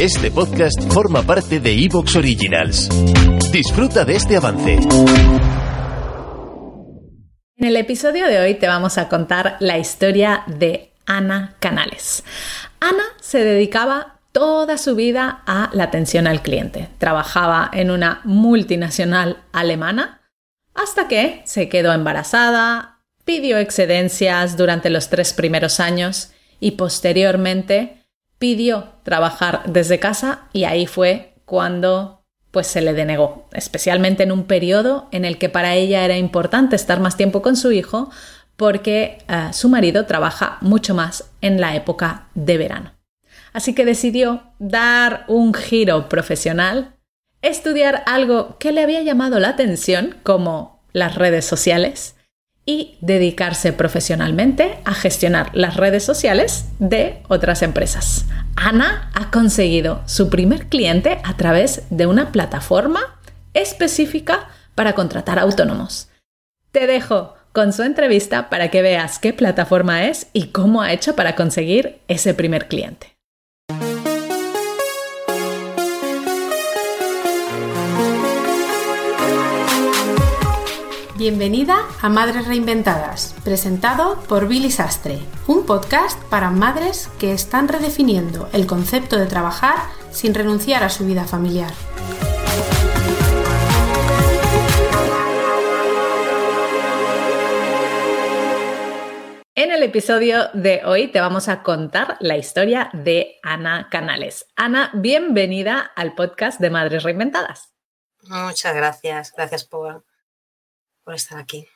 Este podcast forma parte de Evox Originals. Disfruta de este avance. En el episodio de hoy te vamos a contar la historia de Ana Canales. Ana se dedicaba toda su vida a la atención al cliente. Trabajaba en una multinacional alemana hasta que se quedó embarazada, pidió excedencias durante los tres primeros años y posteriormente pidió trabajar desde casa y ahí fue cuando pues se le denegó, especialmente en un periodo en el que para ella era importante estar más tiempo con su hijo porque eh, su marido trabaja mucho más en la época de verano. Así que decidió dar un giro profesional, estudiar algo que le había llamado la atención como las redes sociales y dedicarse profesionalmente a gestionar las redes sociales de otras empresas. Ana ha conseguido su primer cliente a través de una plataforma específica para contratar autónomos. Te dejo con su entrevista para que veas qué plataforma es y cómo ha hecho para conseguir ese primer cliente. Bienvenida a Madres Reinventadas, presentado por Billy Sastre, un podcast para madres que están redefiniendo el concepto de trabajar sin renunciar a su vida familiar. En el episodio de hoy te vamos a contar la historia de Ana Canales. Ana, bienvenida al podcast de Madres Reinventadas. Muchas gracias, gracias por, por estar aquí.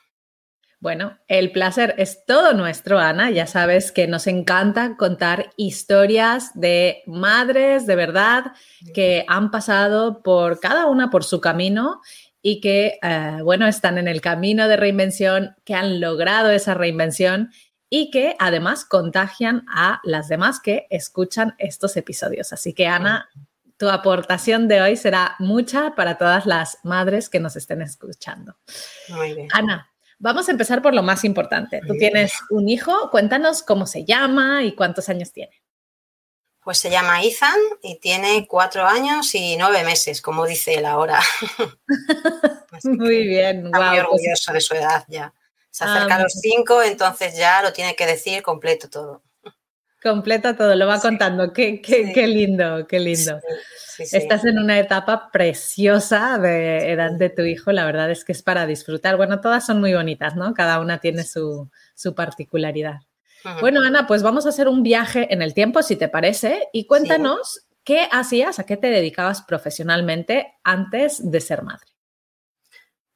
Bueno, el placer es todo nuestro, Ana. Ya sabes que nos encanta contar historias de madres de verdad que han pasado por cada una por su camino y que, eh, bueno, están en el camino de reinvención, que han logrado esa reinvención y que además contagian a las demás que escuchan estos episodios. Así que, Ana, tu aportación de hoy será mucha para todas las madres que nos estén escuchando. Muy bien. Ana, vamos a empezar por lo más importante. Tú tienes un hijo, cuéntanos cómo se llama y cuántos años tiene. Pues se llama Ethan y tiene cuatro años y nueve meses, como dice él ahora. muy bien. Está muy guau, pues- orgulloso de su edad ya. Se Ah, acerca a muy los cinco, entonces ya lo tiene que decir completo todo. Completa todo, lo va Sí. contando. Qué, qué, Sí. qué lindo, qué lindo. Sí. Estás en una etapa preciosa de edad de tu hijo, la verdad es que es para disfrutar. Bueno, todas son muy bonitas, ¿no? Cada una tiene su, su particularidad. Bueno, Ana, pues vamos a hacer un viaje en el tiempo, si te parece, y cuéntanos qué hacías, a qué te dedicabas profesionalmente antes de ser madre.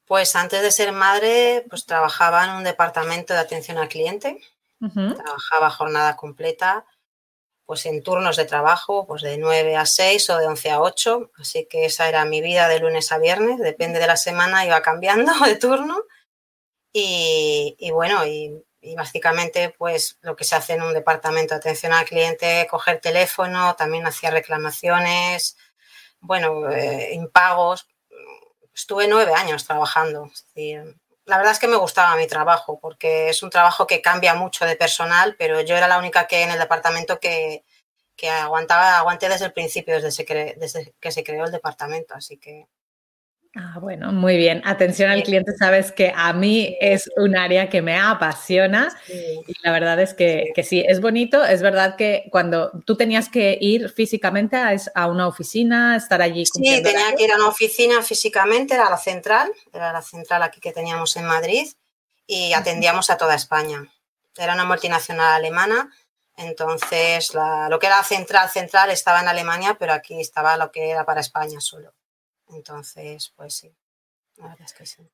Pues antes de ser madre, pues trabajaba en un departamento de atención al cliente. Ujú. Trabajaba jornada completa, pues en turnos de trabajo, pues de 9 a 6 o de 11 a 8. Así que esa era mi vida de lunes a viernes, depende de la semana, iba cambiando de turno. Y, y bueno, y, y básicamente pues lo que se hace en un departamento de atención al cliente, coger teléfono, también hacía reclamaciones, bueno, eh, impagos. Estuve nueve años trabajando. Es decir, la verdad es que me gustaba mi trabajo porque es un trabajo que cambia mucho de personal, pero yo era la única que en el departamento que, que aguantaba, aguanté desde el principio, desde, desde que se creó el departamento. Así que Ah, bueno, muy bien. Atención al cliente, sabes que a mí es un área que me apasiona sí, y la verdad es que, que sí, es bonito. Es verdad que cuando tú tenías que ir físicamente a, a una oficina, estar allí Sí, tenía que ir a una oficina físicamente, era la central, era la central aquí que teníamos en Madrid y atendíamos a toda España. Era una multinacional alemana, entonces la- lo que era central, central estaba en Alemania, pero aquí estaba lo que era para España solo. Entonces, pues sí, la verdad es que sí.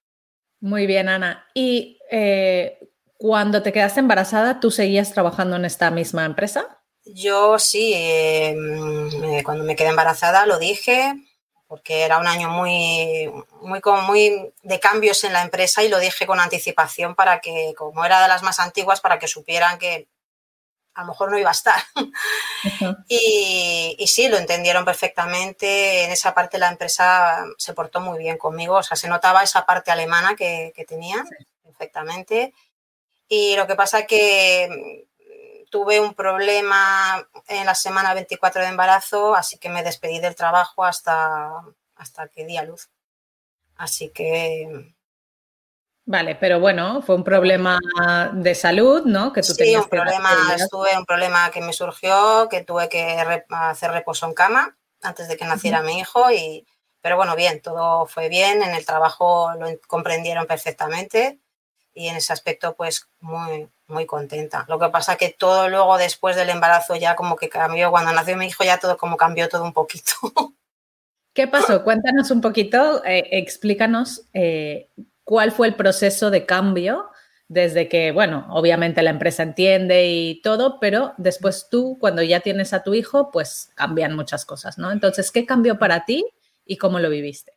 Muy bien, Ana. Y eh, cuando te quedaste embarazada, ¿tú seguías trabajando en esta misma empresa? Yo sí, eh, mm, eh, cuando me quedé embarazada lo dije, porque era un año muy, muy, como muy de cambios en la empresa y lo dije con anticipación para que, como era de las más antiguas, para que supieran que a lo mejor no iba a estar. Y, y sí, lo entendieron perfectamente. En esa parte la empresa se portó muy bien conmigo. O sea, se notaba esa parte alemana que, que tenía perfectamente. Y lo que pasa que tuve un problema en la semana 24 de embarazo, así que me despedí del trabajo hasta, hasta que di a luz. Así que... Vale, pero bueno, fue un problema de salud, ¿no? Que tú sí, un problema, estuve un problema que me surgió, que tuve que hacer reposo en cama antes de que naciera mi hijo y, pero bueno, bien, todo fue bien, en el trabajo lo comprendieron perfectamente y en ese aspecto pues muy, muy contenta. Lo que pasa que todo luego después del embarazo ya como que cambió, cuando nació mi hijo ya todo como cambió todo un poquito. ¿Qué pasó? Cuéntanos un poquito, eh, explícanos eh, cuál fue el proceso de cambio desde que, bueno, obviamente la empresa entiende y todo, pero después tú, cuando ya tienes a tu hijo, pues cambian muchas cosas, ¿no? Entonces, ¿qué cambió para ti y cómo lo viviste?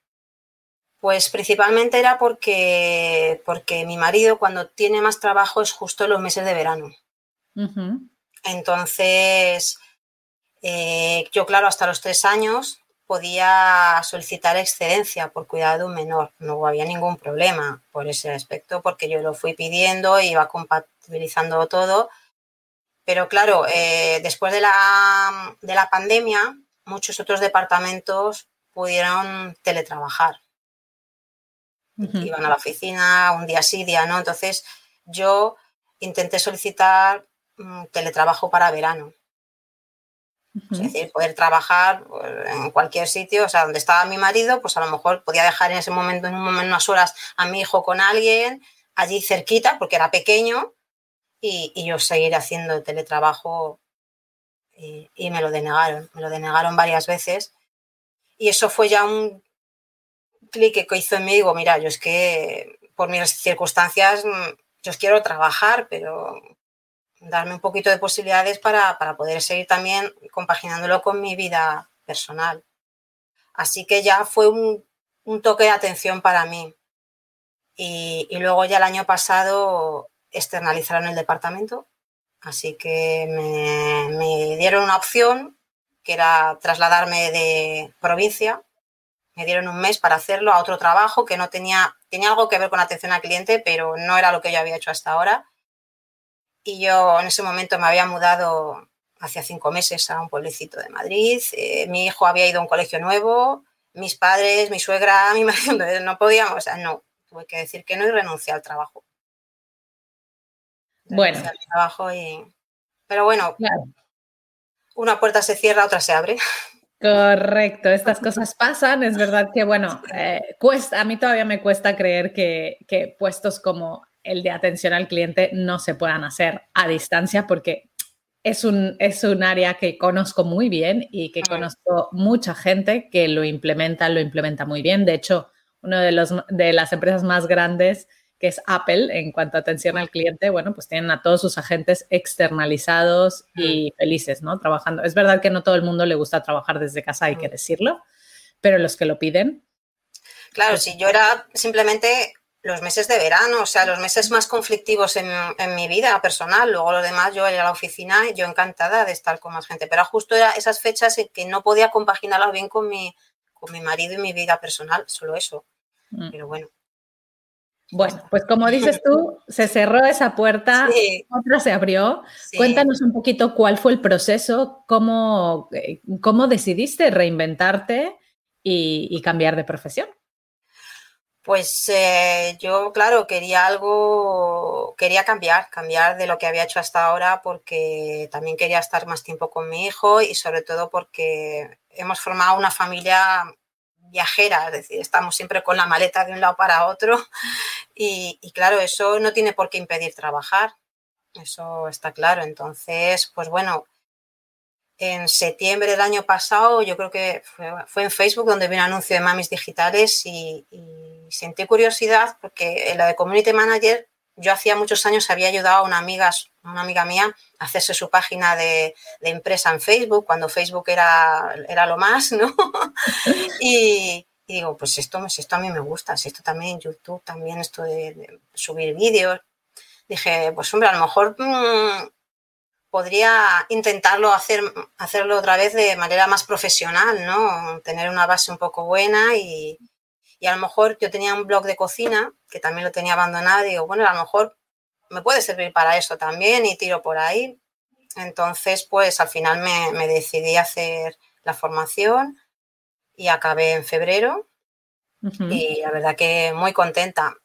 Pues principalmente era porque, porque mi marido cuando tiene más trabajo es justo los meses de verano. Entonces, eh, yo claro, hasta los tres años podía solicitar excedencia por cuidado de un menor. No había ningún problema por ese aspecto porque yo lo fui pidiendo, iba compatibilizando todo. Pero claro, eh, después de la, de la pandemia, muchos otros departamentos pudieron teletrabajar. Iban a la oficina un día sí, día no. Entonces yo intenté solicitar mm, teletrabajo para verano. Es decir, poder trabajar pues, en cualquier sitio, o sea, donde estaba mi marido, pues a lo mejor podía dejar en ese momento, en un momento, unas horas a mi hijo con alguien allí cerquita, porque era pequeño, y, yo seguir haciendo teletrabajo y, y, me lo denegaron, me lo denegaron varias veces. Y eso fue ya un clic que hizo en mí, digo, mira, yo es que por mis circunstancias, mm, yo quiero trabajar, pero darme un poquito de posibilidades para, poder seguir también compaginándolo con mi vida personal. Así que ya fue un, toque de atención para mí. Y, luego ya el año pasado externalizaron el departamento, así que me, me dieron una opción que era trasladarme de provincia. Me dieron un mes para hacerlo a otro trabajo que no tenía, tenía algo que ver con atención al cliente, pero no era lo que yo había hecho hasta ahora y yo en ese momento me había mudado hace cinco meses a un pueblecito de Madrid. Eh, mi hijo había ido a un colegio nuevo, mis padres, mi suegra, mi marido, no podíamos, o sea, no, tuve que decir que no y renuncié al trabajo. bueno. trabajo y... Pero bueno, una puerta se cierra, otra se abre. Correcto, estas cosas pasan. Es verdad que, bueno, eh, cuesta, a mí todavía me cuesta creer que, que puestos como el de atención al cliente no se puedan hacer a distancia porque es un, es un área que conozco muy bien y que conozco mucha gente que lo implementa, lo implementa muy bien. De hecho, una de, los, de las empresas más grandes, que es Apple, en cuanto a atención al cliente, bueno, pues tienen a todos sus agentes externalizados y felices, ¿no? Trabajando. Es verdad que no todo el mundo le gusta trabajar desde casa, hay que decirlo, pero los que lo piden. Claro, pues si yo era simplemente los meses de verano, o sea, los meses más conflictivos en, mi vida personal. Luego lo demás, yo ir a la oficina, yo encantada de estar con más gente. Pero justo era esas fechas en que no podía compaginarlas bien con mi, con mi marido y mi vida personal, solo eso. Mm. Pero bueno. Bueno, pues como dices tú, se cerró esa puerta, otra se abrió. Cuéntanos un poquito cuál fue el proceso, cómo, eh, cómo decidiste reinventarte y cambiar de profesión. Pues eh, yo, claro, quería algo, quería cambiar, cambiar de lo que había hecho hasta ahora porque también quería estar más tiempo con mi hijo y sobre todo porque hemos formado una familia viajera, es decir, estamos siempre con la maleta de un lado para otro y, y claro, eso no tiene por qué impedir trabajar, eso está claro. Entonces, pues bueno, en septiembre del año pasado, yo creo que fue, en Facebook donde vi un anuncio de mamis digitales y, sentí curiosidad porque en la de Community Manager yo hacía muchos años había ayudado a una amiga, una amiga mía a hacerse su página de, empresa en Facebook, cuando Facebook era, era lo más, ¿no? y, digo, pues esto, esto a mí me gusta, si esto también YouTube, también esto de, subir vídeos. Dije, pues hombre, a lo mejor mm, podría intentarlo hacer, hacerlo otra vez de manera más profesional, ¿no? Tener una base un poco buena y, y, a lo mejor yo tenía un blog de cocina que también lo tenía abandonado y digo, bueno, a lo mejor me puede servir para eso también y tiro por ahí. Entonces, pues al final me, decidí a hacer la formación y acabé en febrero. Y la verdad que muy contenta.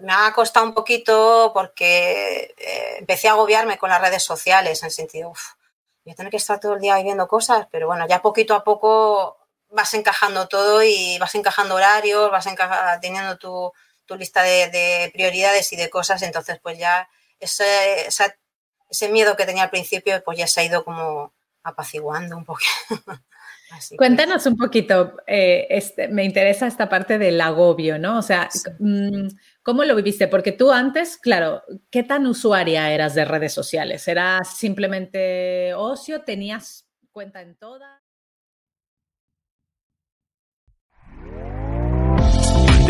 Me ha costado un poquito porque eh, empecé a agobiarme con las redes sociales, en el sentido, uff, voy a tener que estar todo el día viendo cosas, pero bueno, ya poquito a poco vas encajando todo y vas encajando horarios, vas teniendo tu, lista de, prioridades y de cosas, entonces pues ya ese, ese miedo que tenía al principio pues ya se ha ido como apaciguando un Cuéntanos un poquito, eh, este, me interesa esta parte del agobio, ¿no? O sea, mm, ¿cómo lo viviste? Porque tú antes, claro, ¿qué tan usuaria eras de redes sociales? ¿Eras simplemente ocio? ¿Tenías cuenta en todas?